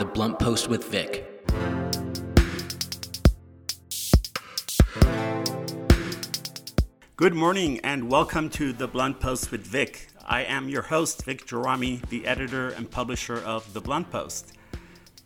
The Blunt Post with Vic. Good morning and welcome to The Blunt Post with Vic. I am your host, Vic Gerami, the editor and publisher of The Blunt Post.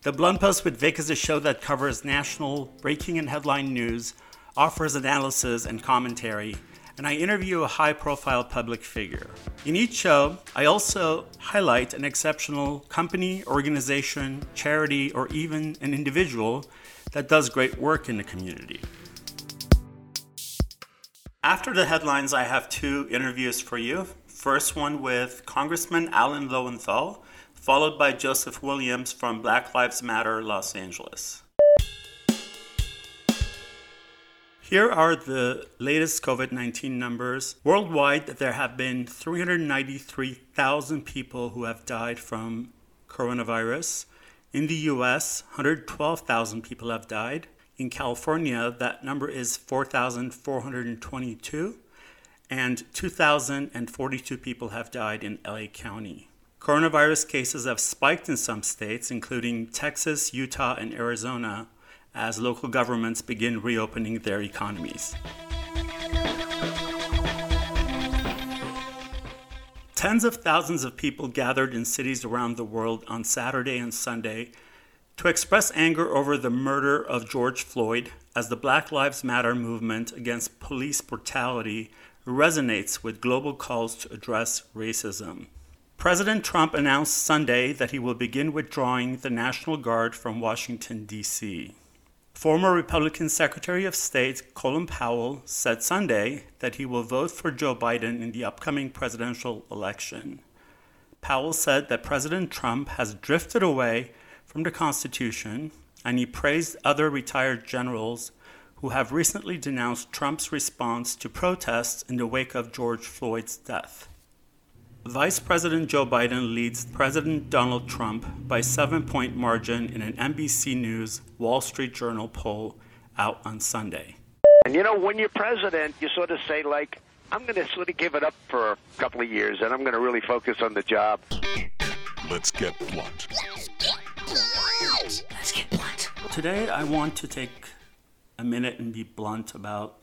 The Blunt Post with Vic is a show that covers national breaking and headline news, offers analysis and commentary, and I interview a high profile public figure. In each show, I also highlight an exceptional company, organization, charity, or even an individual that does great work in the community. After the headlines, I have two interviews for you. First one with Congressman Alan Lowenthal, followed by Joseph Williams from Black Lives Matter Los Angeles. Here are the latest COVID 19 numbers. Worldwide, there have been 393,000 people who have died from coronavirus. In the US, 112,000 people have died. In California, that number is 4,422, and 2,042 people have died in LA County. Coronavirus cases have spiked in some states, including Texas, Utah, and Arizona as local governments begin reopening their economies. Tens of thousands of people gathered in cities around the world on Saturday and Sunday to express anger over the murder of George Floyd as the Black Lives Matter movement against police brutality resonates with global calls to address racism. President Trump announced Sunday that he will begin withdrawing the National Guard from Washington, D.C. Former Republican Secretary of State Colin Powell said Sunday that he will vote for Joe Biden in the upcoming presidential election. Powell said that President Trump has drifted away from the Constitution and he praised other retired generals who have recently denounced Trump's response to protests in the wake of George Floyd's death. Vice President Joe Biden leads President Donald Trump by seven point margin in an NBC News Wall Street Journal poll out on Sunday. And you know, when you're president, you sort of say, like, I'm going to sort of give it up for a couple of years and I'm going to really focus on the job. Let's get blunt. Let's get blunt. Today, I want to take a minute and be blunt about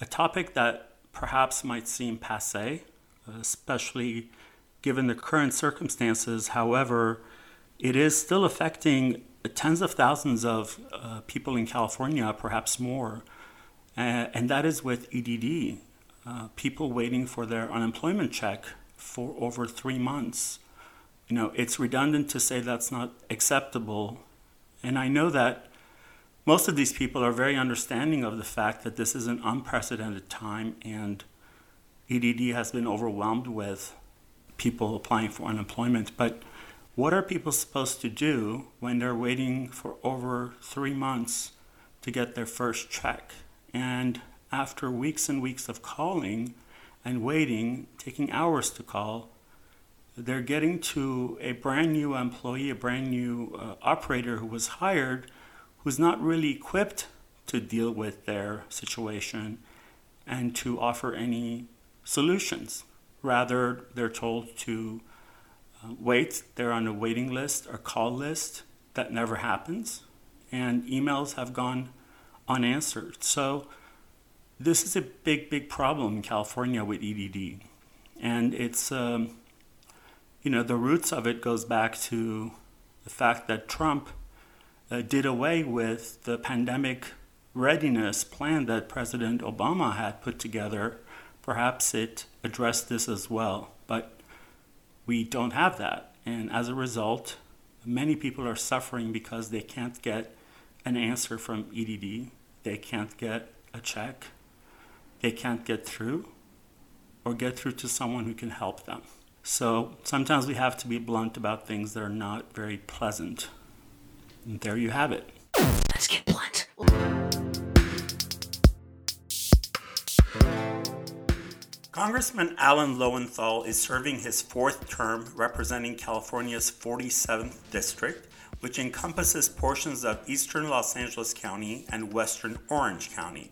a topic that perhaps might seem passe especially given the current circumstances. However, it is still affecting tens of thousands of uh, people in California, perhaps more, uh, and that is with EDD. Uh, people waiting for their unemployment check for over three months. You know, it's redundant to say that's not acceptable. And I know that most of these people are very understanding of the fact that this is an unprecedented time and EDD has been overwhelmed with people applying for unemployment. But what are people supposed to do when they're waiting for over three months to get their first check? And after weeks and weeks of calling and waiting, taking hours to call, they're getting to a brand new employee, a brand new uh, operator who was hired, who's not really equipped to deal with their situation and to offer any solutions. Rather, they're told to uh, wait, they're on a waiting list or call list. That never happens. And emails have gone unanswered. So, this is a big, big problem in California with EDD. And it's, um, you know, the roots of it goes back to the fact that Trump uh, did away with the pandemic readiness plan that President Obama had put together perhaps it addressed this as well, but we don't have that. And as a result, many people are suffering because they can't get an answer from EDD, they can't get a check, they can't get through, or get through to someone who can help them. So sometimes we have to be blunt about things that are not very pleasant. And there you have it. Let's get blunt. Congressman Alan Lowenthal is serving his fourth term representing California's 47th district, which encompasses portions of eastern Los Angeles County and western Orange County.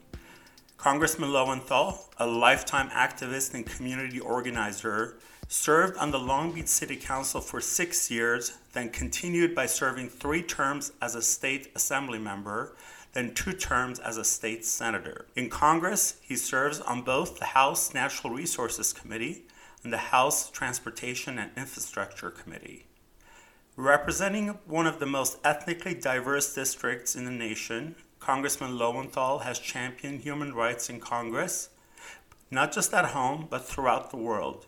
Congressman Lowenthal, a lifetime activist and community organizer, served on the Long Beach City Council for six years, then continued by serving three terms as a state assembly member, then two terms as a state senator. In Congress, he serves on both the House Natural Resources Committee and the House Transportation and Infrastructure Committee. Representing one of the most ethnically diverse districts in the nation, Congressman Lowenthal has championed human rights in Congress, not just at home, but throughout the world.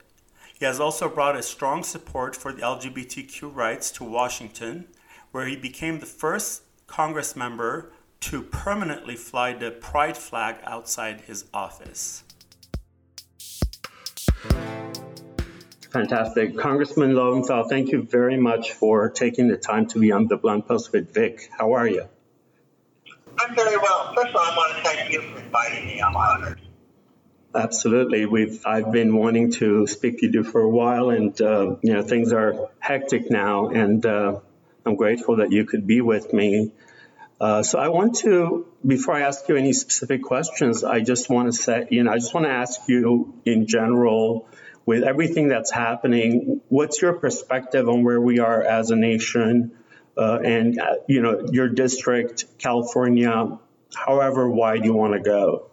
He has also brought a strong support for the LGBTQ rights to Washington, where he became the first Congress member to permanently fly the pride flag outside his office. Fantastic. Congressman Lowenthal, thank you very much for taking the time to be on the Blunt Post with Vic. How are you? I'm very well. First of all, I want to thank you for inviting me. I'm honored. Absolutely. We've I've been wanting to speak to you for a while, and uh, you know things are hectic now, and uh, I'm grateful that you could be with me. Uh, so I want to, before I ask you any specific questions, I just want to say, you know, I just want to ask you in general with everything that's happening, what's your perspective on where we are as a nation uh, and, uh, you know, your district, California, however wide you want to go?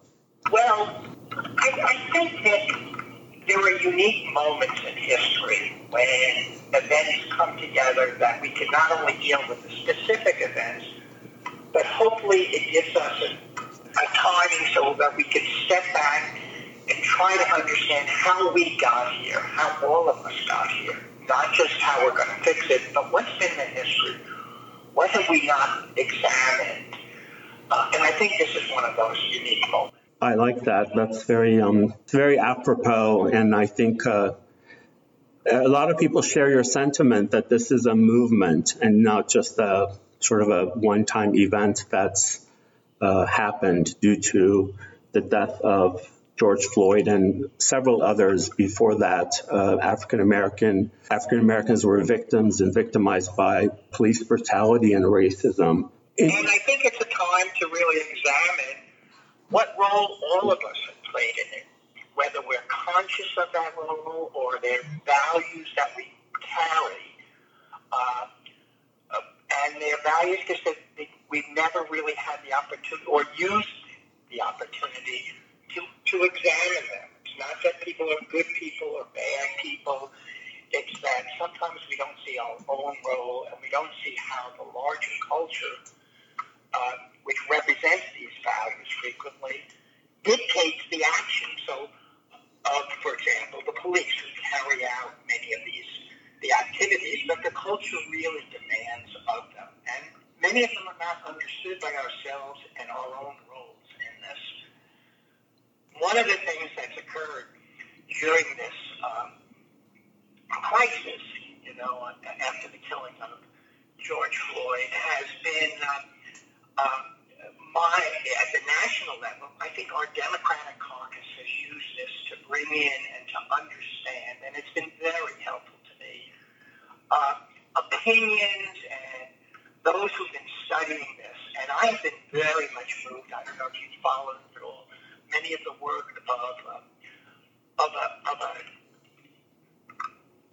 Well, I, I think that there are unique moments in history when events come together that we can not only deal with the specific events, but hopefully it gives us a, a timing so that we can step back and try to understand how we got here, how all of us got here, not just how we're going to fix it, but what's been the history. What have we not examined? Uh, and I think this is one of those unique moments. I like that. That's very, um, very apropos, and I think uh, a lot of people share your sentiment that this is a movement and not just a sort of a one-time event that's uh, happened due to the death of George Floyd and several others before that. Uh, African American African Americans were victims and victimized by police brutality and racism. And I think it's a time to really examine what role all of us have played in it, whether we're conscious of that role or their values that we carry. Uh, and their values because we've never really had the opportunity or used the opportunity to, to examine them. It's not that people are good people or bad people. It's that sometimes we don't see our own role and we don't see how the larger culture, uh, which represents these values frequently, dictates the action. So, of, for example, the police who carry out many of these the activities that the culture really demands of them. And many of them are not understood by ourselves and our own roles in this. one of the things that's occurred during this um, crisis, you know, after the killing of George Floyd, has been um, um, my at the national level. I think our Democratic caucus has used this to bring in and to understand, and it's been very helpful to me. Uh, opinions and those who've been studying this, and I've been very much moved. I don't know if you followed at all many of the work of, uh, of, a, of a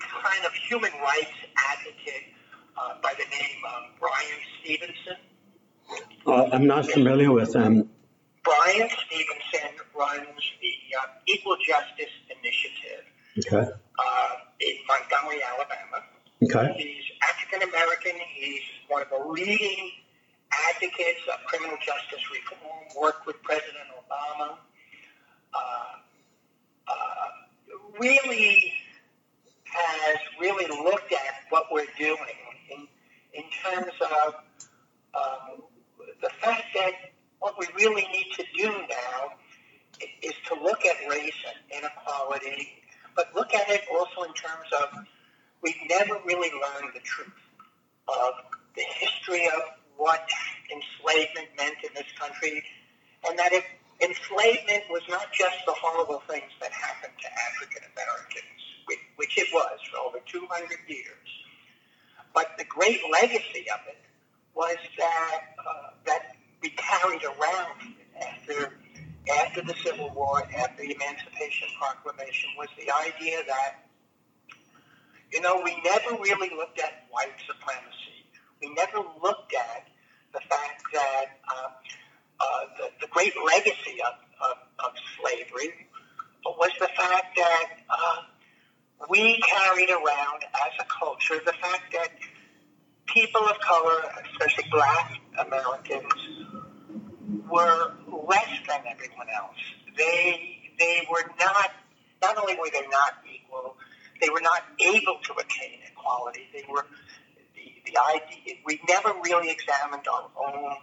kind of human rights advocate uh, by the name of Bryan Stevenson. Uh, I'm not familiar with him. Bryan Stevenson runs the uh, Equal Justice Initiative okay. Uh, in Montgomery, Alabama. Okay. He's African American. He's one of the leading advocates of criminal justice reform, worked with President Obama. Uh, uh, really has really looked at what we're doing in, in terms of um, the fact that what we really need to do now is to look at race and inequality, but look at it also in terms of we've never really learned the truth of the history of what enslavement meant in this country, and that if enslavement was not just the horrible things that happened to African Americans, which, which it was for over 200 years, but the great legacy of it was that uh, that we carried around after after the Civil War, after the Emancipation Proclamation, was the idea that You know, we never really looked at white supremacy. We never looked at the fact that uh, uh, the, the great legacy of, of, of slavery was the fact that uh, we carried around as a culture the fact that people of color, especially black Americans, were less than everyone else. They they were not not only were they not they were not able to attain equality. They were the the idea. We never really examined our own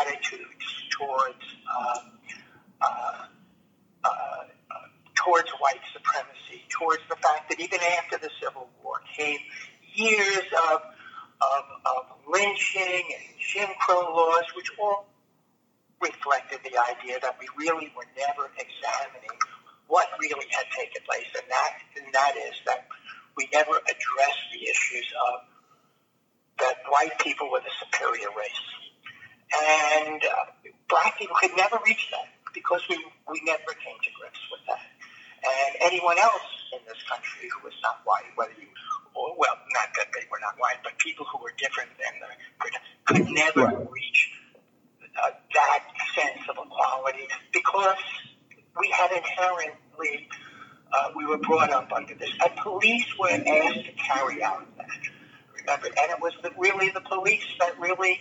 attitudes towards uh, uh, uh, towards white supremacy, towards the fact that even after the Civil War came years of of, of lynching and Jim Crow laws, which all reflected the idea that we really were never examining what really had taken place, and that and that is that we never addressed the issues of that white people were the superior race, and uh, black people could never reach that because we we never came to grips with that, and anyone else in this country who was not white, whether you or well, not that they were not white, but people who were different than the could, could never Right. reach uh, that sense of equality because we had inherently, uh, we were brought up under this. And police were asked to carry out that. Remember, and it was the, really the police that really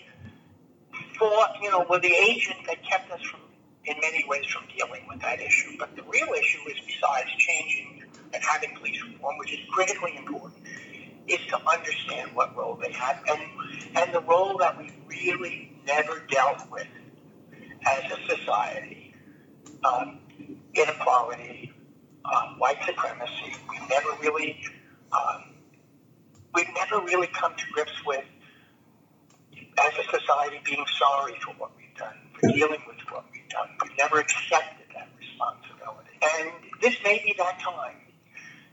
fought, you know, were the agent that kept us from, in many ways, from dealing with that issue. But the real issue is, besides changing and having police reform, which is critically important, is to understand what role they have and and the role that we really never dealt with as a society. Um, inequality, um, white supremacy. We've never really, um, we've never really come to grips with, as a society, being sorry for what we've done, for dealing with what we've done. We've never accepted that responsibility. And this may be that time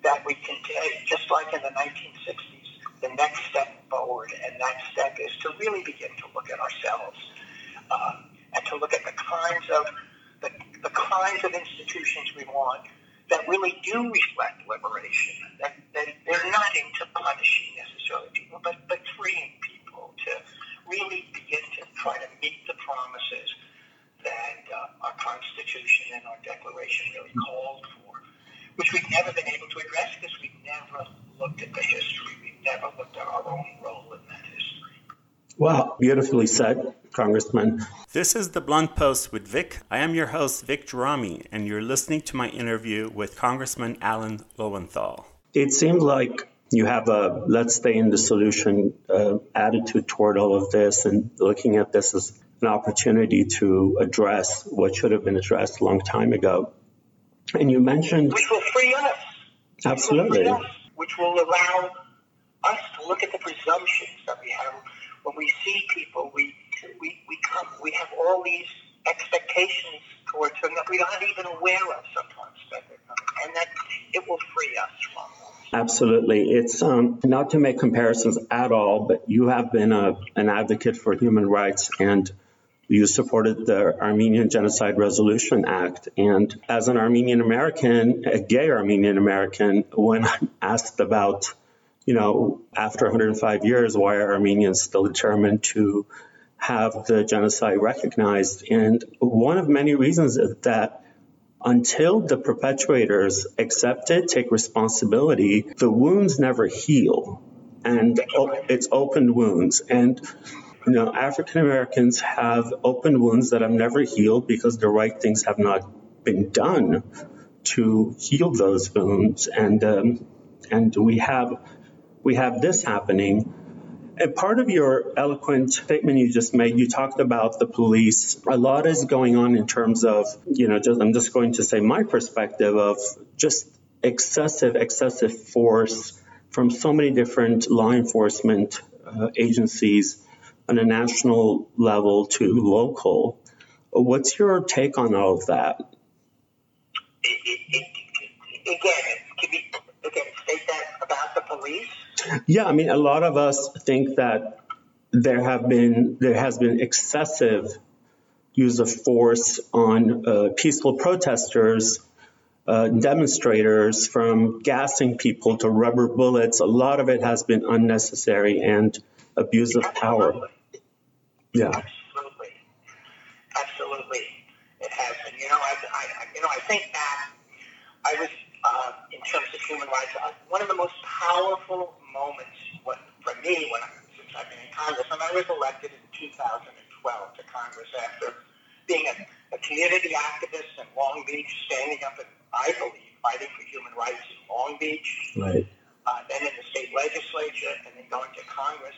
that we can take, just like in the 1960s, the next step forward, and that step is to really begin to look at ourselves um, and to look at the kinds of kinds of institutions we want that really do reflect liberation. That, that they're not into punishing necessarily people, but but freeing people to really begin to try to meet the promises that uh, our Constitution and our Declaration really called for, which we've never been able to address because we've never looked at the history. We've never looked at our own role in that history. Wow, beautifully said, Congressman. This is the Blunt Post with Vic. I am your host, Vic Gerami, and you're listening to my interview with Congressman Alan Lowenthal. It seems like you have a let's stay in the solution uh, attitude toward all of this and looking at this as an opportunity to address what should have been addressed a long time ago. And you mentioned, Which will free us. Which will Absolutely. free us, Which will allow us to look at the presumptions that we have when we see people. We we we come. We have all these expectations towards them that we're not even aware of sometimes that they're coming, and that it will free us from. absolutely, it's um, not to make comparisons at all, but you have been a, an advocate for human rights and you supported the Armenian Genocide Resolution Act. And as an Armenian American, a gay Armenian American, when I'm asked about, you know, after 105 years, why are Armenians still determined to have the genocide recognized? And one of many reasons is that until the perpetrators accept it, take responsibility, the wounds never heal. And it's open wounds. And you know, African Americans have open wounds that have never healed because the right things have not been done to heal those wounds, and um, and we have we have this happening. And part of your eloquent statement you just made, you talked about the police. A lot is going on in terms of, you know, just I'm just going to say my perspective of just excessive, excessive force from so many different law enforcement uh, agencies on a national level to local. What's your take on all of that? Again, can state that about the police? Yeah, I mean, a lot of us think that there have been there has been excessive use of force on uh, peaceful protesters uh, demonstrators, from gassing people to rubber bullets. A lot of it has been unnecessary and abuse of power. Absolutely. Yeah. Absolutely. Absolutely. It has. And, you know, I, I, I- you know, I think that I was, uh, in terms of human rights, one of the most powerful moments what, for me when I, since I've been in Congress, and I was elected in 2012 to Congress after being a, a community activist in Long Beach, standing up and, I believe, fighting for human rights in Long Beach, Right. uh, then in the state legislature, and then going to Congress,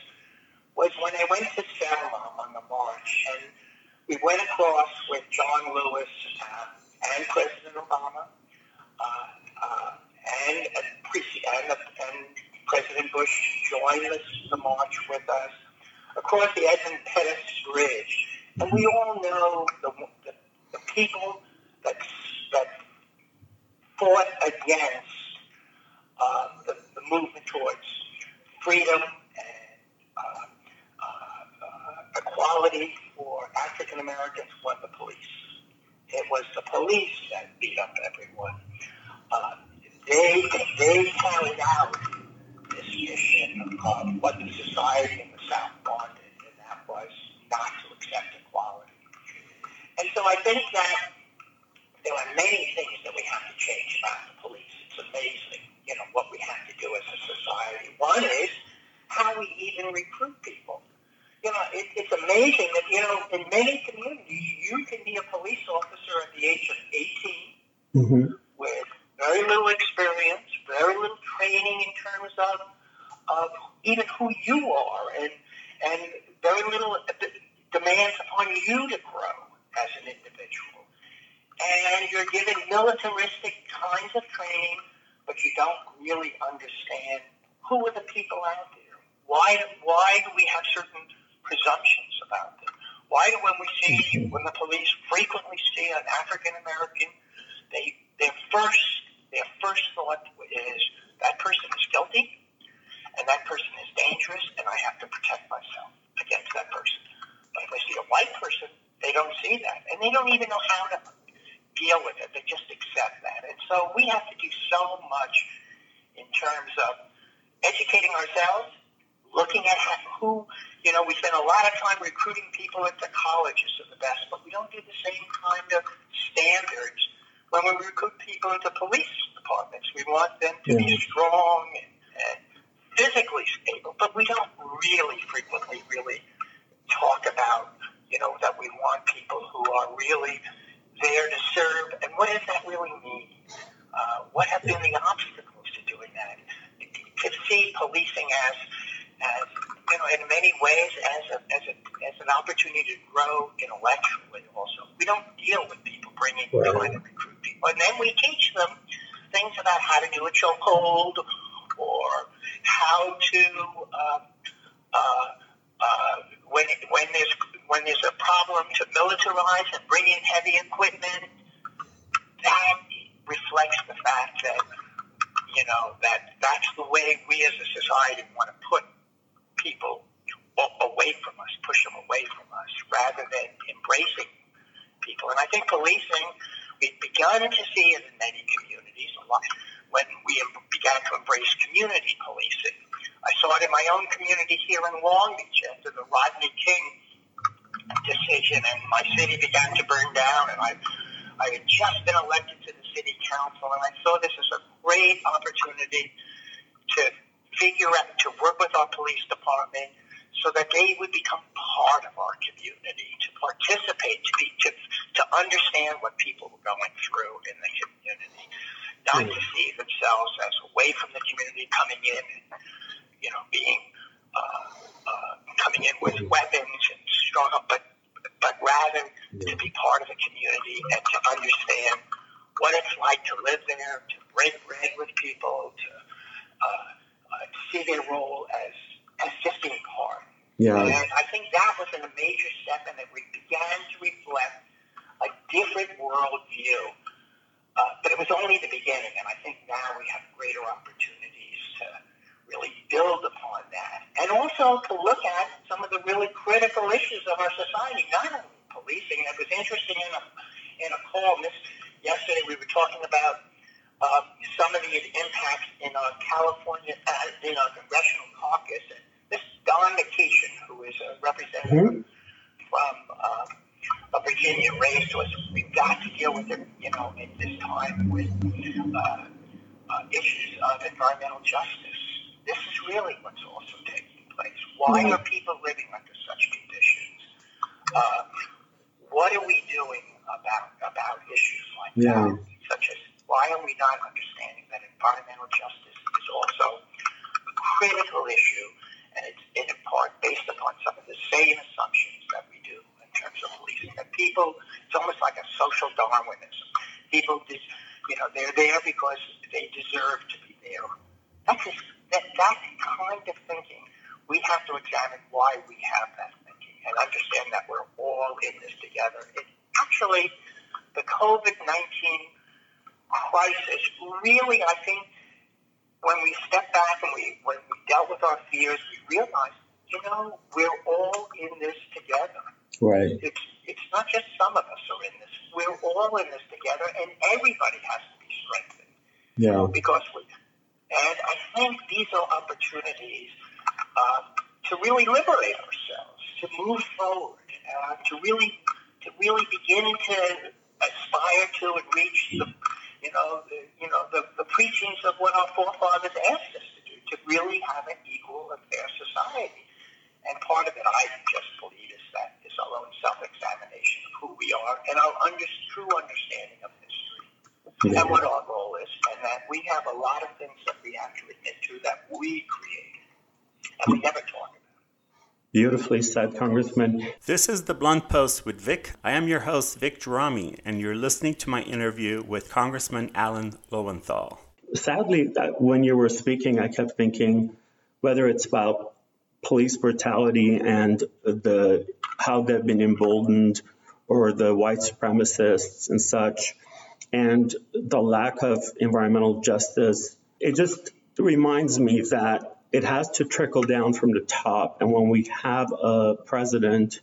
was when I went to Selma on the march, and we went across with John Lewis uh, and President Obama, uh, uh, and, and, and, and President Bush joined us, the march with us across the Edmund Pettus Bridge. And we all know the, the, the people that, that fought against uh, the, the movement towards freedom and uh, uh, uh, equality for African Americans were the police. It was the police that beat up everyone. They they carried out this mission of what the society in the South wanted, and that was not to accept equality. And so I think that there are many things that we have to change about the police. It's amazing, you know, what we have to do as a society. One is how we even recruit people. You know, it, it's amazing that, you know, in many communities, you can be a police officer at the age of 18 hmm with very little experience, very little training in terms of, of even who you are, and, and very little demands upon you to grow as an individual. And you're given militaristic kinds of training, but you don't really understand who are the people out there. Why, why do we have certain presumptions about them? Why do when we see, when the police frequently see an African American, they, their first, their first thought is that person is guilty, and that person is dangerous, and I have to protect myself against that person. But if I see a white person, they don't see that, and they don't even know how to deal with it. They just accept that, and so we have to do so much in terms of educating ourselves, looking at who, you know, we spend a lot of time recruiting people into colleges are the best, but we don't do the same kind of standards when we recruit people into police departments. We want them to be strong and, and physically stable, but we don't really frequently really talk about, you know, that we want people who are really there to serve. And what does that really mean? Uh, what have been the obstacles to doing that? To see policing as, as you know, in many ways as, a, as, a, as an opportunity to grow intellectually also. We don't deal with people bringing, Right. trying to recruit people. And then we teach them things about how to do a chokehold or how to, uh, uh, uh, when, when, there's, when there's a problem to militarize and bring in heavy equipment, that reflects the fact that, you know, that that's the way we as a society want to put people away from us, push them away from us, rather than embracing people. And I think policing, we've begun to see in many communities a lot when we began to embrace community policing. I saw it in my own community here in Long Beach after the Rodney King decision, and my city began to burn down, and I, I had just been elected to the city council, and I saw this as a great opportunity to figure out, to work with our police department so that they would become part of our community, to participate, to be, to, to understand what people were going through in the community, not to see themselves as away from the community, coming in, you know, being, uh, uh, coming in with weapons and strong, but, but rather to be part of the community and to understand what it's like to live there, to break bread with people, to, uh, see their role as, as just being part. Yeah. And I think that was a major step and that we began to reflect a different worldview. Uh, but it was only the beginning, and I think now we have greater opportunities to really build upon that. And also to look at some of the really critical issues of our society, not only policing. It was interesting in a, in a call this, yesterday we were talking about um, some of the impacts in our California, uh, in our congressional caucus. And this Don McEachin, who is a representative from uh, of Virginia, to us, we've got to deal with it, you know, at this time with uh, uh, issues of environmental justice. This is really what's also taking place. Why are people living under such conditions? Uh, what are we doing about about issues like Yeah. that? Such as why are we not understanding that environmental justice is also a critical issue, and it's in part based upon some of the same assumptions that we do in terms of policing. That people, it's almost like a social Darwinism. People, you know, they're there because they deserve to be there. That's just, that that kind of thinking. We have to examine why we have that thinking and understand that we're all in this together. It actually, the COVID nineteen crisis really, I think, when we step back and we when we dealt with our fears, we realized, you know, we're all in this together. Right. It's it's not just some of us are in this. We're all in this together, and everybody has to be strengthened Yeah. because we. And I think these are opportunities uh, to really liberate ourselves, to move forward, uh, to really to really begin to aspire to and reach the you know the, you know the, the preachings of what our forefathers asked us to do, to really have an equal and fair society. And part of it, I just believe, is that is our own self-examination of who we are and our under, true understanding of history Yeah. and what our role is, and that we have a lot of things that we have to admit to that we created, and we never talk about. Beautifully said, Congressman. This is the Blunt Post with Vic. I am your host, Vic Gerami, and you're listening to my interview with Congressman Alan Lowenthal. Sadly, when you were speaking, I kept thinking whether it's about police brutality and the how they've been emboldened, or the white supremacists and such, and the lack of environmental justice. It just reminds me that it has to trickle down from the top. And when we have a president,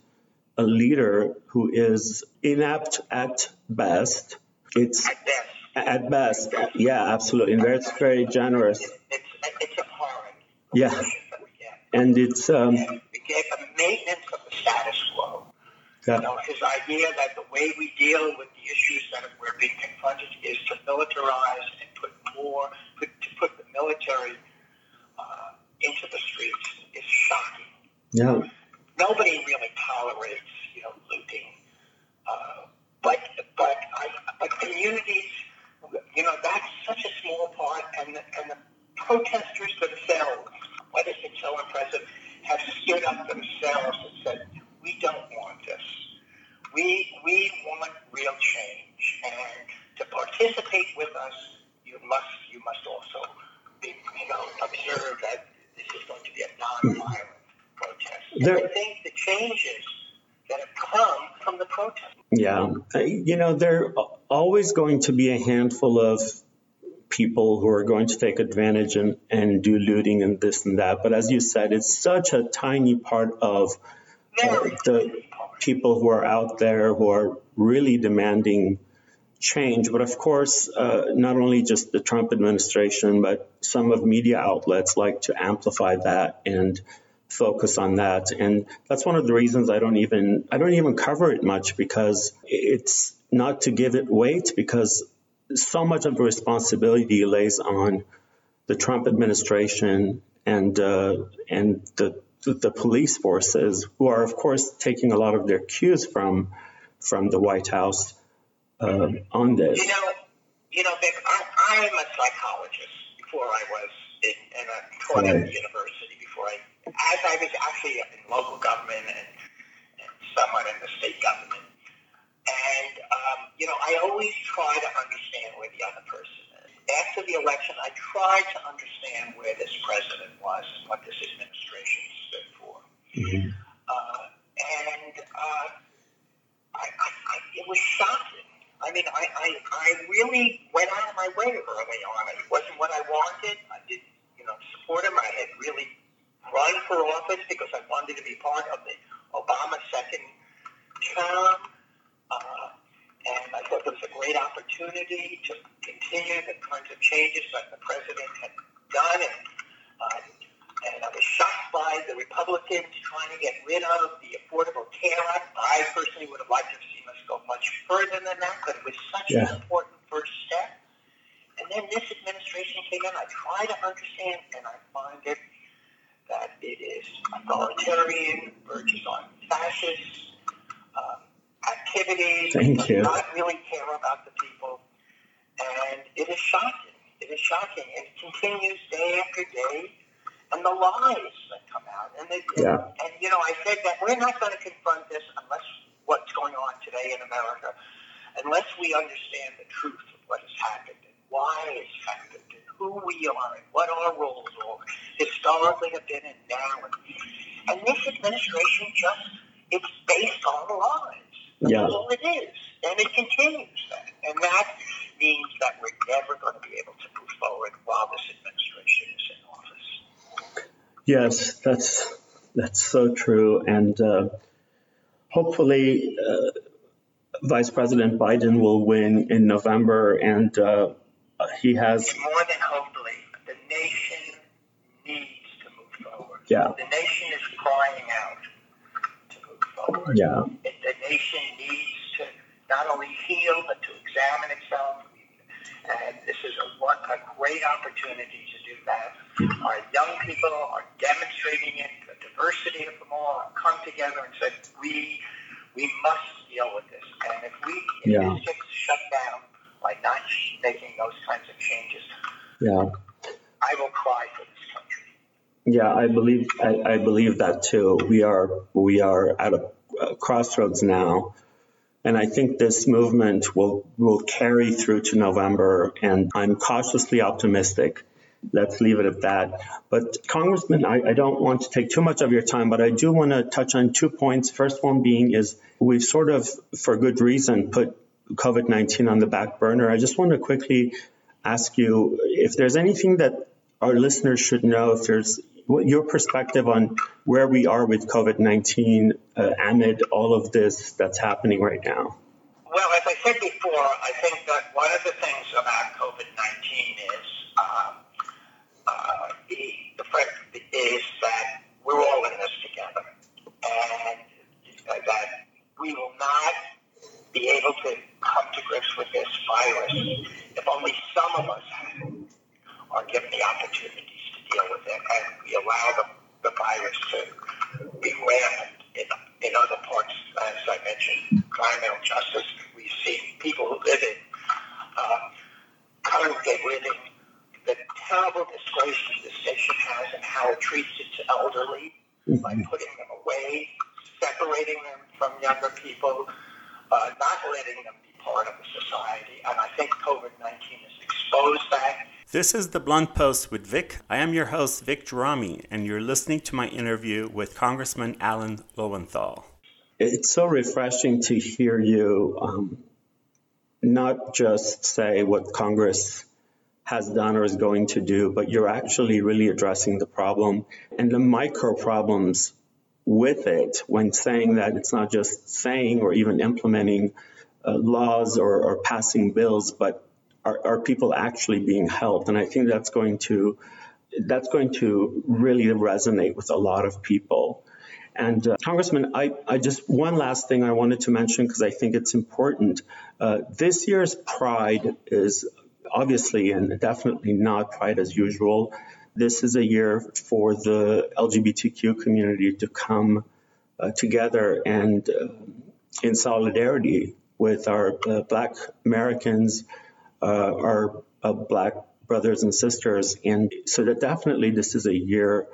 a leader who is inept at best, it's At best, at best, yeah, absolutely. And that's very generous. it's it's abhorrent. Yeah. that we get. And it's, um, And we a maintenance of the status quo. yeah, You know, his idea that the way we deal with the issues that we're being confronted is to militarize and put more, put, to put the military into the streets is shocking. yeah, Nobody really tolerates, you know, looting. Uh, but but I, but communities, you know, that's such a small part, and the, and the protesters themselves, whether it's so impressive, have stood up themselves and said, "We don't want this. We we want real change, and to participate with us, you must you must also be, you know observe that this is going to be a non-violent protest. There- I think the changes that have come from the protest. yeah. Uh, You know, there are always going to be a handful of people who are going to take advantage and, and do looting and this and that. But as you said, it's such a tiny part of uh, the people who are out there who are really demanding change. But of course, uh, not only just the Trump administration, but some of media outlets like to amplify that and focus on that. And that's one of the reasons I don't even I don't even cover it much because it's not to give it weight because so much of the responsibility lays on the Trump administration and uh, and the the police forces, who are of course taking a lot of their cues from from the White House uh, on this. You know, you know, Vic, I, I'm a psychologist before I was in, in a taught at the university. Before I, as I was actually in local government and, and somewhat in the state government, and um, you know, I always try to understand where the other person is. After the election, I tried to understand where this president was and what this administration stood for. Uh, and uh, I, I, I, it was shocking. I mean, I, I, I really went out of my way early on. It wasn't what I wanted. I didn't, you know, support him. I had really run for office because I wanted to be part of the Obama second term. Uh, and I thought there was a great opportunity to continue the kinds of changes that the president had done. And, uh, and I was shocked by the Republicans trying to get rid of the Affordable Care Act. I personally would have liked to have seen go much further than that, but it was such Yeah. an important first step. And then this administration came in. I try to understand, and I find it that it is authoritarian, verges on fascist um, activities. Thank does you. not really care about the people, and it is shocking. It is shocking, and it continues day after day. And the lies that come out, and they, Yeah. and, and you know, I said that we're not going to confront this unless what's going on today in America, unless we understand the truth of what has happened and why it's happened and who we are and what our roles are historically have been and now. And, this administration just, it's based on lies. That's Yeah. all it is. And it continues that. And that means that we're never going to be able to move forward while this administration is in office. Yes, that's that's so true, and uh, hopefully, uh, Vice President Biden will win in November, and uh, he has More than hopefully, the nation needs to move forward. Yeah. The nation is crying out to move forward. yeah It- The nation needs to not only heal, but to examine itself. And this is a, a great opportunity to do that. Our young people are demonstrating it. Diversity of them all have come together and said, we, we must deal with this. And if we, if Yeah. gets shut down by not making those kinds of changes, yeah. I will cry for this country. Yeah, I believe I, I believe that too. We are we are at a, uh crossroads now, and I think this movement will will carry through to November. And I'm cautiously optimistic. Let's leave it at that. But Congressman, I, I don't want to take too much of your time, but I do want to touch on two points. First one being is we've sort of, for good reason, put COVID-19 on the back burner. I just want to quickly ask you if there's anything that our listeners should know if there's your perspective on where we are with COVID 19 uh, amid all of this that's happening right now. Well, as I said before, I think that one of the things about COVID 19 is um, uh, the, the fact is that we're all in this together, and uh, that we will not be able to come to grips with this virus if only some of us are given the opportunities to deal with it, and we allow the, the virus to be rampant in, in other parts, as I mentioned, environmental justice. We see people who live in uh, congregating the terrible disgrace that the station has and how it treats its elderly by putting them away, separating them from younger people, uh, not letting them be part of the society. And I think COVID 19 has exposed that. This is the Blunt Post with Vic. I am your host, Vic Gerami, and you're listening to my interview with Congressman Alan Lowenthal. It's so refreshing to hear you um, not just say what Congress has done or is going to do, but you're actually really addressing the problem and the micro problems with it when saying that it's not just saying or even implementing uh, laws or, or passing bills, but are, are people actually being helped? And I think that's going to that's going to really resonate with a lot of people. And uh, Congressman, I, I just one last thing I wanted to mention because I think it's important. Uh, this year's Pride is obviously and definitely not Pride as usual. This is a year for the LGBTQ community to come uh, together and uh, in solidarity with our uh, Black Americans, uh, our uh, Black brothers and sisters. And so that definitely this is a year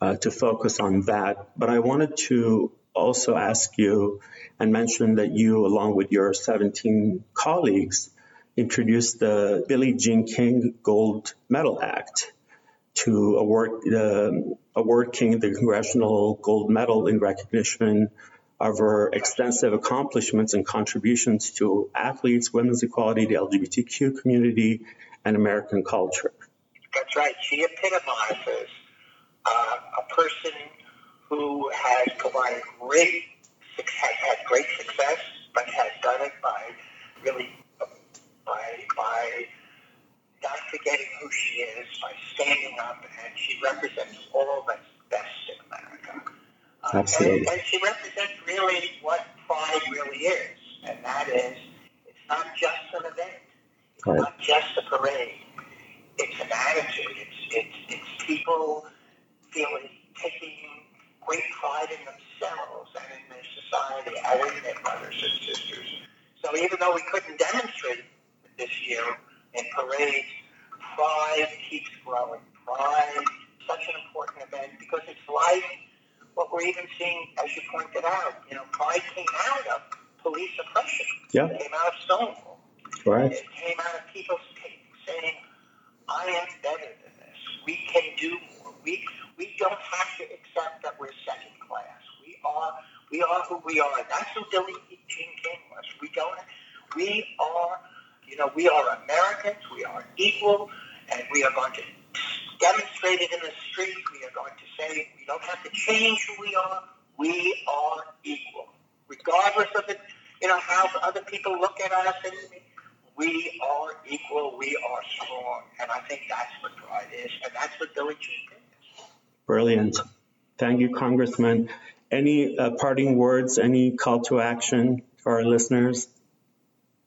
uh, to focus on that. But I wanted to also ask you and mention that you, along with your 17 colleagues, introduced the Billie Jean King Gold Medal Act to award, uh, award King the Congressional Gold Medal in recognition of her extensive accomplishments and contributions to athletes, women's equality, the LGBTQ community, and American culture. That's right. She epitomizes uh, a person who has provided great success, has had great success, but has done it by really by by not forgetting who she is, by standing up, and she represents all that's best in America. Uh, Absolutely. And, and she represents really what pride really is, and that is it's not just an event. It's Right. not just a parade. It's an attitude. It's, it's, it's people feeling, taking great pride in themselves and in their society and in their brothers and sisters. So even though we couldn't demonstrate this year in parades, pride keeps growing. Pride, such an important event because it's like what we're even seeing, as you pointed out. You know, pride came out of police oppression. Yeah. It came out of Stonewall. Right. It came out of people saying, I am better than this. We can do more. We, we don't have to accept that we're second class. We are, we are who we are. That's who Billie Jean King was. We don't, we are, you know, we are Americans. We are equal, and we are going to demonstrate it in the streets. We are going to say we don't have to change who we are. We are equal, regardless of it. You know how other people look at us, and we are equal. We are strong, and I think that's what pride is, and that's what Billie Jean is. Brilliant. Thank you, Congressman. Any uh, parting words, any call to action for our listeners?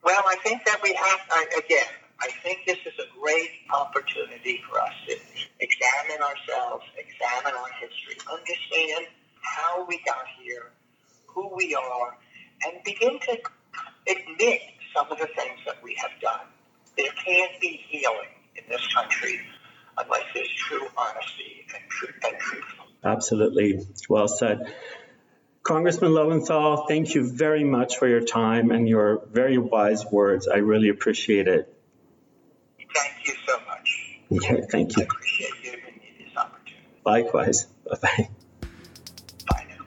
Well, I think that we have, I, again, I think this is a great opportunity for us to examine ourselves, examine our history, understand how we got here, who we are, and begin to admit some of the things that we have done. There can't be healing in this country unless there's true honesty and, true, and truthfulness. Absolutely. Well said. Congressman Lowenthal, thank you very much for your time and your very wise words. I really appreciate it. Thank you so much. Okay, thank I you. appreciate you giving me this opportunity. Likewise. Bye bye. Bye now.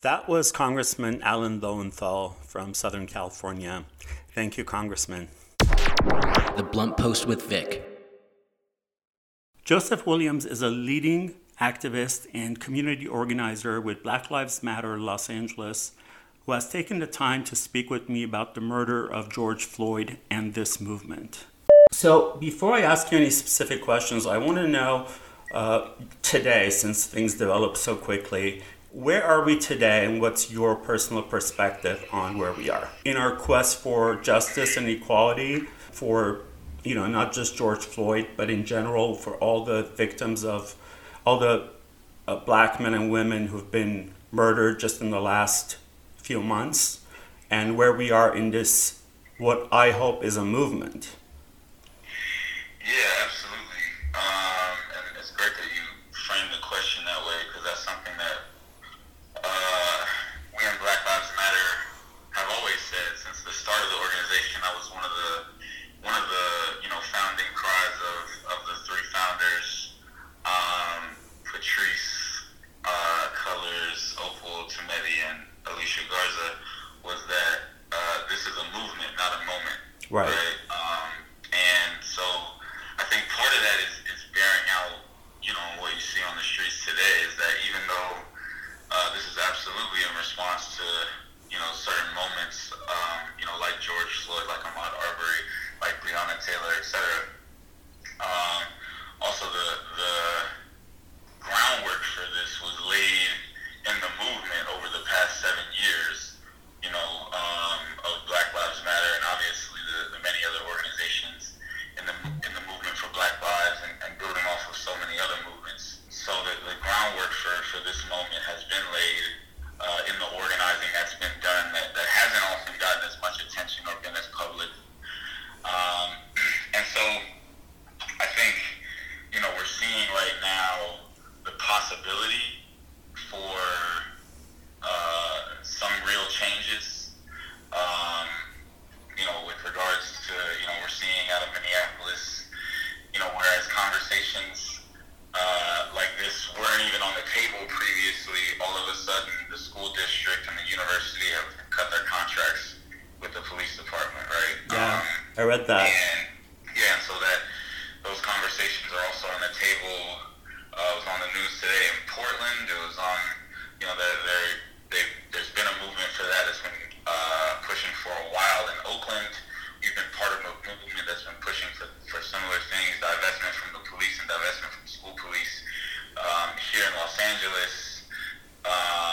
That was Congressman Alan Lowenthal from Southern California. Thank you, Congressman. The Blunt Post with Vic. Joseph Williams is a leading activist and community organizer with Black Lives Matter Los Angeles who has taken the time to speak with me about the murder of George Floyd and this movement. So, before I ask you any specific questions, I want to know uh, today, since things develop so quickly, where are we today and what's your personal perspective on where we are in our quest for justice and equality for you know not just George Floyd but in general for all the victims of all the uh, black men and women who've been murdered just in the last few months and where we are in this what I hope is a movement. Yeah, for uh, some real changes. Um, you know, with regards to, you know, we're seeing out of Minneapolis, you know, whereas conversations uh, like this weren't even on the table previously, all of a sudden the school district and the university have cut their contracts with the police department, right? yeah Um, I read that and yeah, and so that those conversations are also on the table on the news today in Portland. It was on, you know, they're, they're, they there's been a movement for that that's been uh, pushing for a while in Oakland. You've been part of a movement that's been pushing for, for similar things, divestment from the police and divestment from school police um, here in Los Angeles. Uh,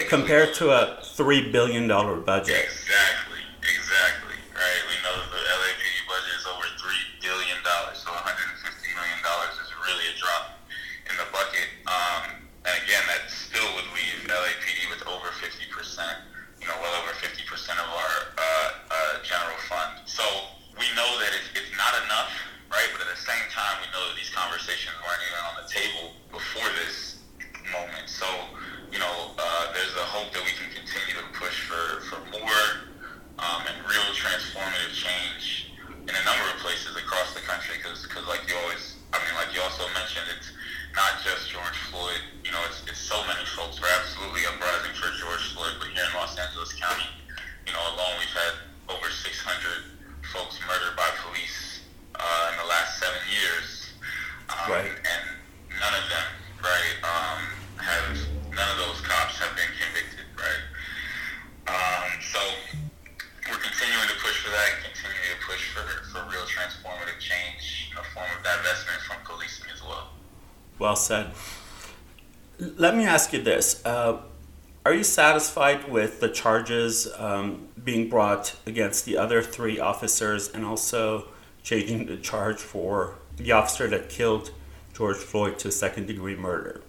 compared to a three billion dollar budget. you this. Uh, are you satisfied with the charges um, being brought against the other three officers and also changing the charge for the officer that killed George Floyd to second degree murder?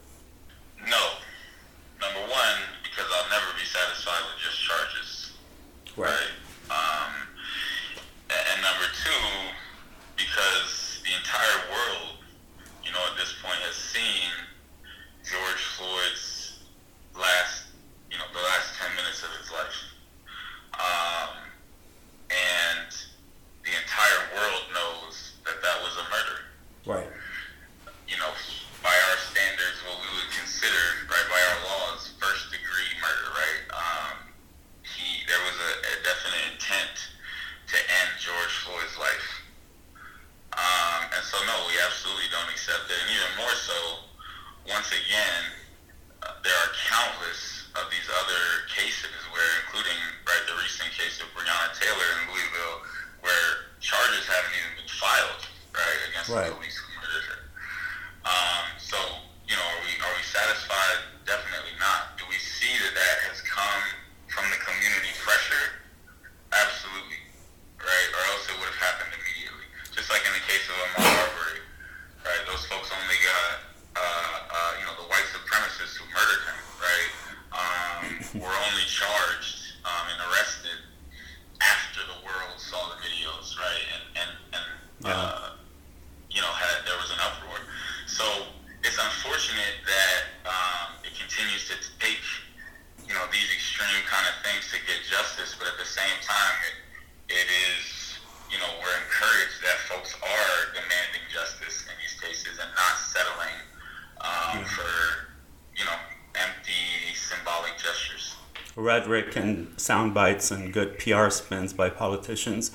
rhetoric and sound bites and good PR spins by politicians.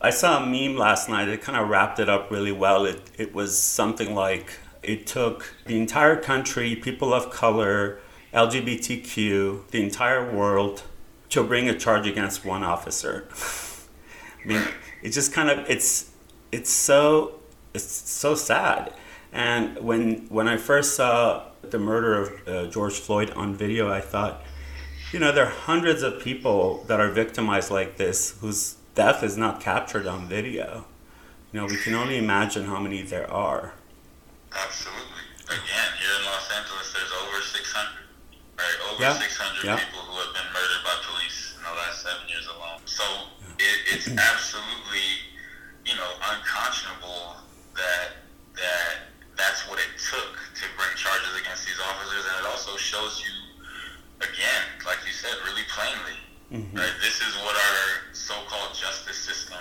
I saw a meme last night that kind of wrapped it up really well. It, it was something like it took the entire country, people of color, LGBTQ, the entire world to bring a charge against one officer. I mean, it just kind of it's it's so it's so sad. And when when I first saw the murder of uh, George Floyd on video, I thought you know, there are hundreds of people that are victimized like this whose death is not captured on video. You know, we can only imagine how many there are. Absolutely. Again, here in Los Angeles, there's over 600, right? Over yeah. 600 yeah. people who have been murdered by police in the last seven years alone. So yeah. it, it's absolutely, you know, unconscionable that that that's what it took to bring charges against these officers, and it also shows you again, like you said, really plainly, mm-hmm. right? This is what our so-called justice system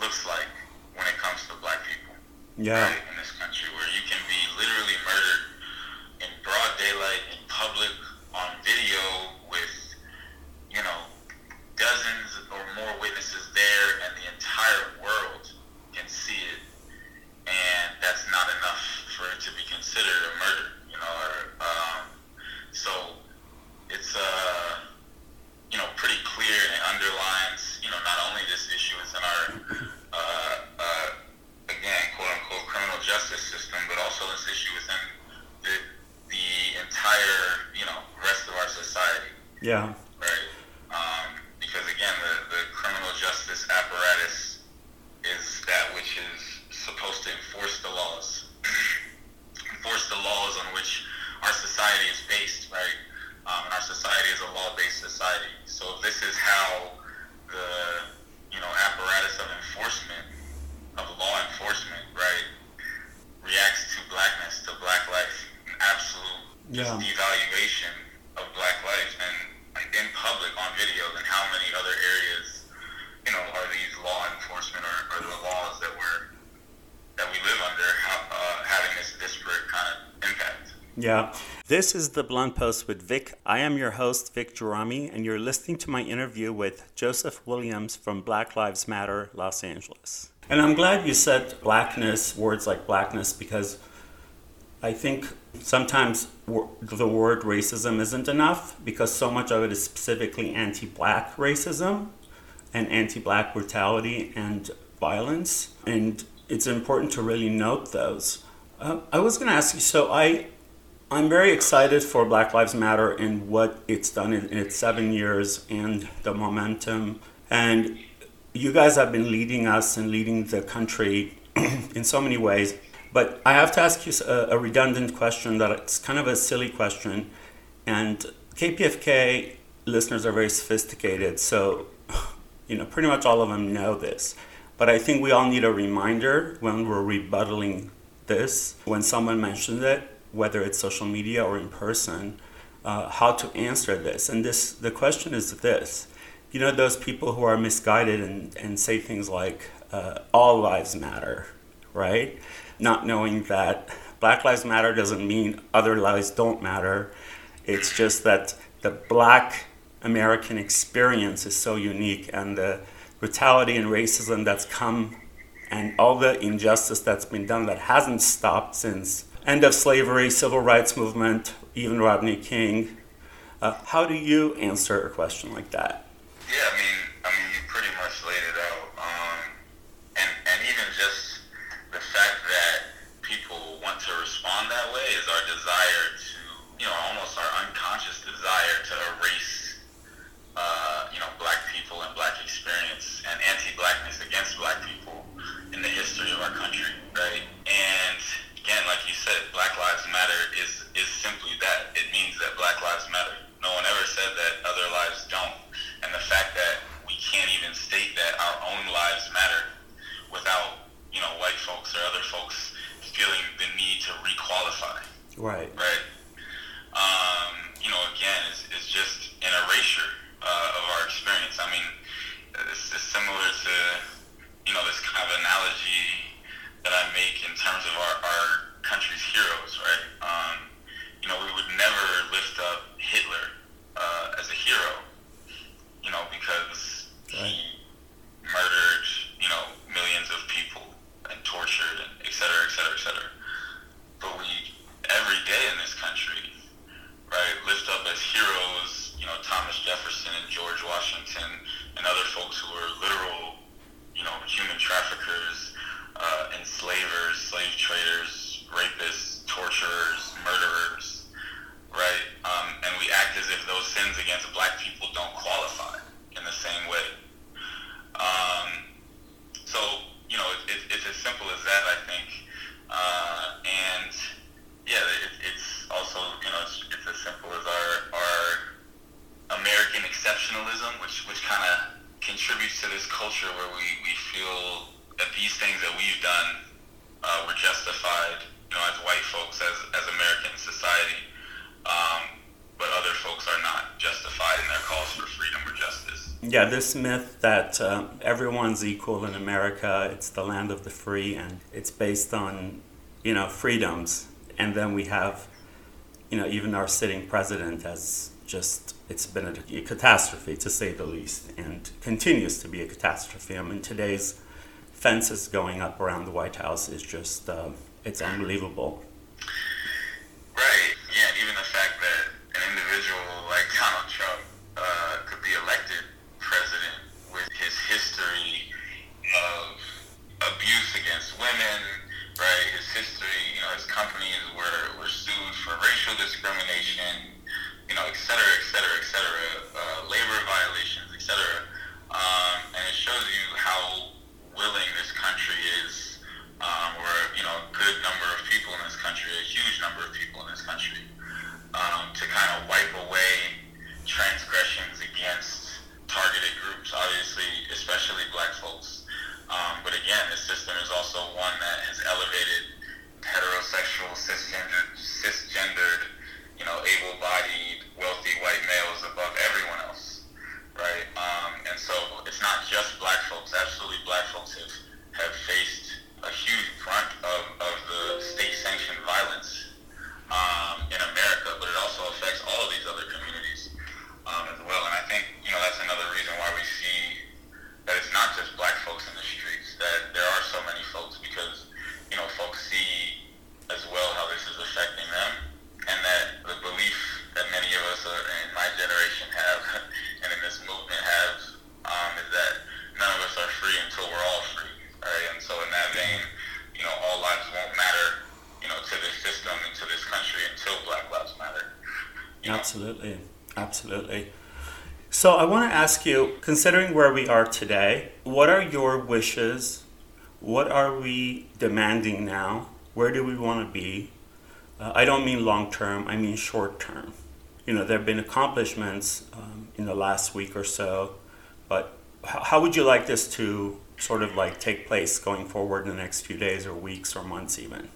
looks like when it comes to black people. Yeah. Right, in this country, where you can be literally murdered in broad daylight, in public, on video, with, you know, dozens or more witnesses there, and the entire world can see it, and that's not enough for it to be considered a murder, you know. Or, um, so it's uh, you know pretty clear and it underlines you know not only this issue within our uh, uh, again quote unquote criminal justice system, but also this issue within the the entire you know rest of our society. Yeah. Right. Um, because again, the, the criminal justice apparatus is that which is supposed to enforce the laws, enforce the laws on which our society is based, right? Um, and our society is a law-based society. So this is how the you know apparatus of enforcement, of law enforcement, right, reacts to blackness, to black life, an absolute yeah. devaluation of black life, and like in public on video, and how many other areas, you know, are these law enforcement or, or the laws that we're that we live under uh, having this disparate kind of impact? Yeah. This is the Blunt Post with Vic. I am your host, Vic Gerami, and you're listening to my interview with Joseph Williams from Black Lives Matter Los Angeles. And I'm glad you said blackness, words like blackness, because I think sometimes the word racism isn't enough because so much of it is specifically anti black racism and anti black brutality and violence. And it's important to really note those. Uh, I was going to ask you so I. I'm very excited for Black Lives Matter and what it's done in, in its seven years and the momentum. And you guys have been leading us and leading the country in so many ways. But I have to ask you a, a redundant question that it's kind of a silly question. And KPFK listeners are very sophisticated, so you know pretty much all of them know this. But I think we all need a reminder when we're rebuttaling this, when someone mentions it, whether it's social media or in person, uh, how to answer this. And this, the question is this: you know, those people who are misguided and, and say things like uh, "all lives matter," right? not knowing that Black Lives Matter doesn't mean other lives don't matter. It's just that the black American experience is so unique and the brutality and racism that's come and all the injustice that's been done that hasn't stopped since end of slavery, civil rights movement, even Rodney King. Uh, how do you answer a question like that? Yeah, I mean, I mean, you pretty much laid it out. Um, and and even just to respond that way is our desire to, you know, almost our unconscious desire to erase, uh, you know, black people and black experience and anti-blackness against black people in the history of our country, right? And again, like you said, Black Lives Matter is is simply that. It means that Black Lives Matter. No one ever said that other lives don't. And the fact that we can't even state that our own lives matter without, you know, white folks or other folks feeling the need to requalify. Right. Right. this myth that uh, everyone's equal in America, it's the land of the free, and it's based on, you know, freedoms. And then we have, you know, even our sitting president has just, it's been a, a catastrophe to say the least, and continues to be a catastrophe. I mean, today's fences going up around the White House is just, uh, it's unbelievable. Absolutely. Absolutely. So I want to ask you, considering where we are today, what are your wishes? What are we demanding now? Where do we want to be? Uh, I don't mean long term, I mean short term. You know, there have been accomplishments um, in the last week or so, but how would you like this to sort of like take place going forward in the next few days or weeks or months even?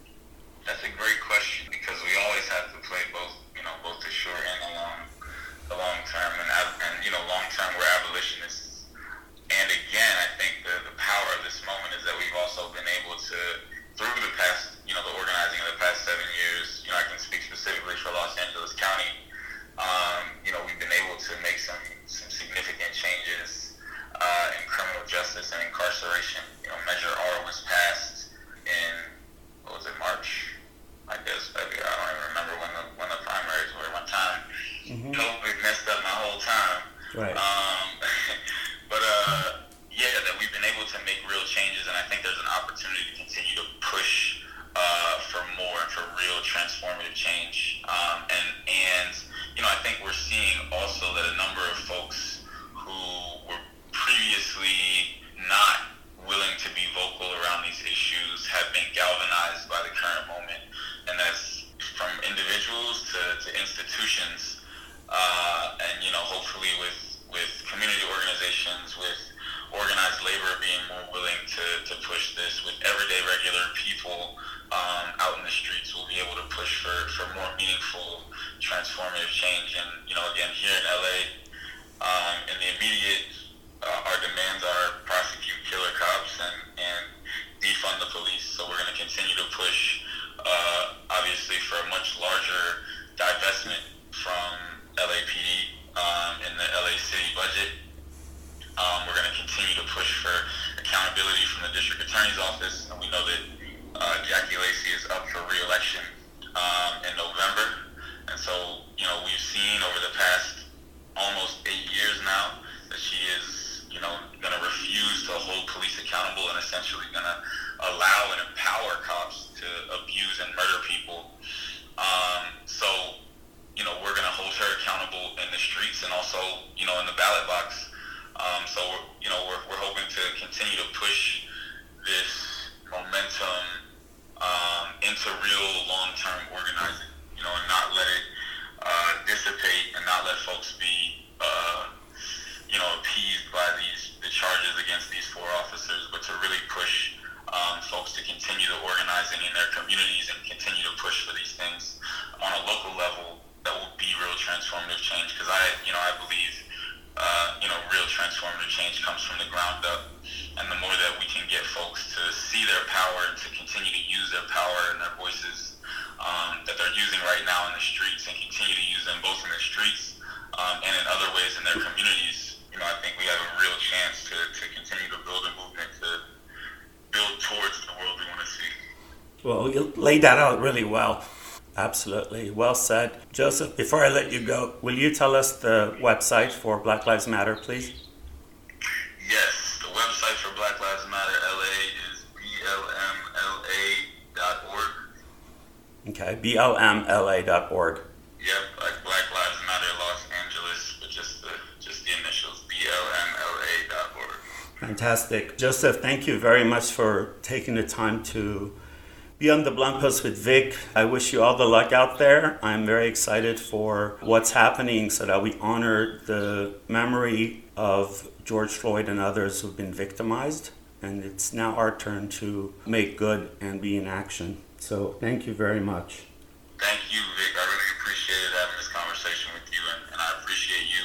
Laid that out really well. Absolutely. Well said. Joseph, before I let you go, will you tell us the website for Black Lives Matter, please? Yes, the website for Black Lives Matter LA is blmla.org. Okay, blmla.org. Yep, like Black Lives Matter Los Angeles, but just the just the initials, blmla.org. Fantastic. Joseph, thank you very much for taking the time to be on the Blunt Post with Vic. I wish you all the luck out there. I'm very excited for what's happening so that we honor the memory of George Floyd and others who've been victimized. And it's now our turn to make good and be in action. So thank you very much. Thank you, Vic. I really appreciated having this conversation with you, and, and I appreciate you,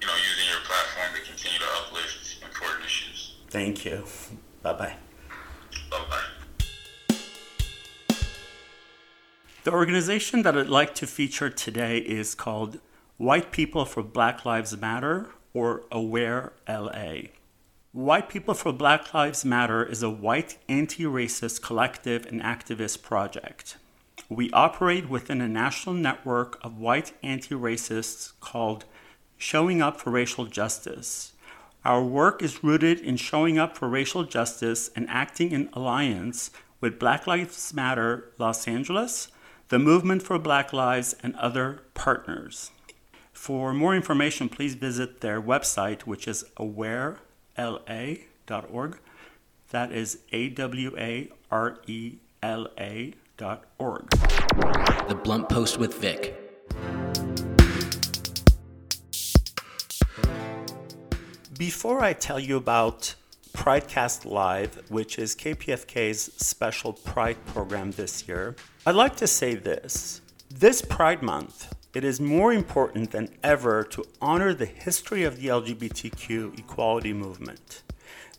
you know, using your platform to continue to uplift important issues. Thank you. Bye. Bye The organization that I'd like to feature today is called White People for Black Lives Matter or Aware LA. White People for Black Lives Matter is a white anti racist collective and activist project. We operate within a national network of white anti racists called Showing Up for Racial Justice. Our work is rooted in showing up for racial justice and acting in alliance with Black Lives Matter Los Angeles, the Movement for Black Lives, and other partners. For more information, please visit their website, which is awarela.org. That is A W A R E L A dot org. The Blunt Post with Vic. Before I tell you about Pridecast Live, which is KPFK's special Pride program this year, I'd like to say this. This Pride Month, it is more important than ever to honor the history of the LGBTQ equality movement.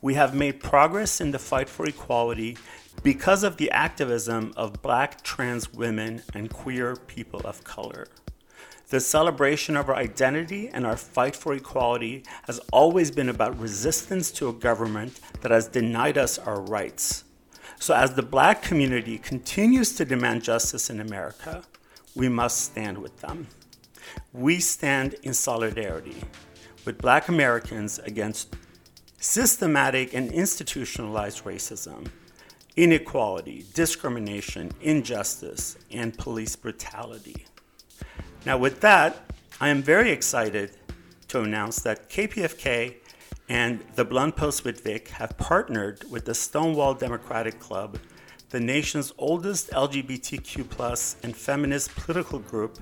We have made progress in the fight for equality because of the activism of black trans women and queer people of color. The celebration of our identity and our fight for equality has always been about resistance to a government that has denied us our rights. So, as the black community continues to demand justice in America, we must stand with them. We stand in solidarity with black Americans against systematic and institutionalized racism, inequality, discrimination, injustice, and police brutality. Now, with that, I am very excited to announce that KPFK and the Blunt Post with Vic have partnered with the Stonewall Democratic Club, the nation's oldest LGBTQ and feminist political group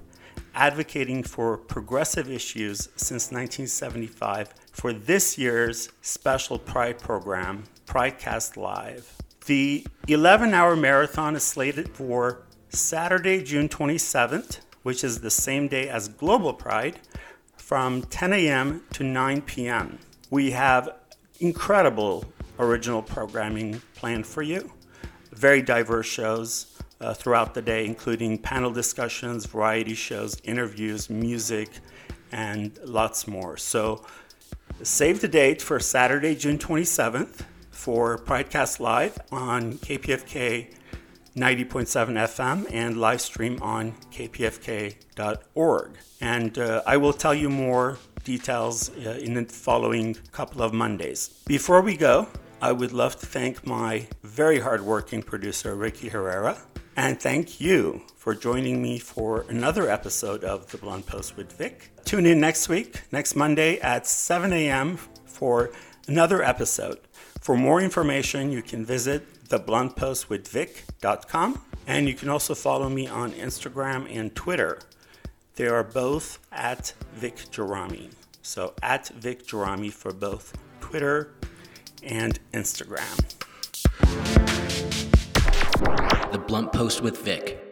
advocating for progressive issues since 1975 for this year's special Pride program, Pridecast Live. The 11 hour marathon is slated for Saturday, June 27th, which is the same day as Global Pride, from 10 a.m. to 9 p.m. We have incredible original programming planned for you, very diverse shows uh, throughout the day, including panel discussions, variety shows, interviews, music, and lots more. So save the date for Saturday, June 27th for Pridecast Live on KPFK 90.7 FM and live stream on kpfk.org. And uh, I will tell you more details uh, in the following couple of Mondays. Before we go, I would love to thank my very hardworking producer, Ricky Herrera, and thank you for joining me for another episode of The Blunt Post with Vic. Tune in next week, next Monday at 7 a.m. for another episode. For more information, you can visit thebluntpostwithvic.com and you can also follow me on Instagram and Twitter. They are both at Vic Gerami. So at Vic Gerami for both Twitter and Instagram. The Blunt Post with Vic.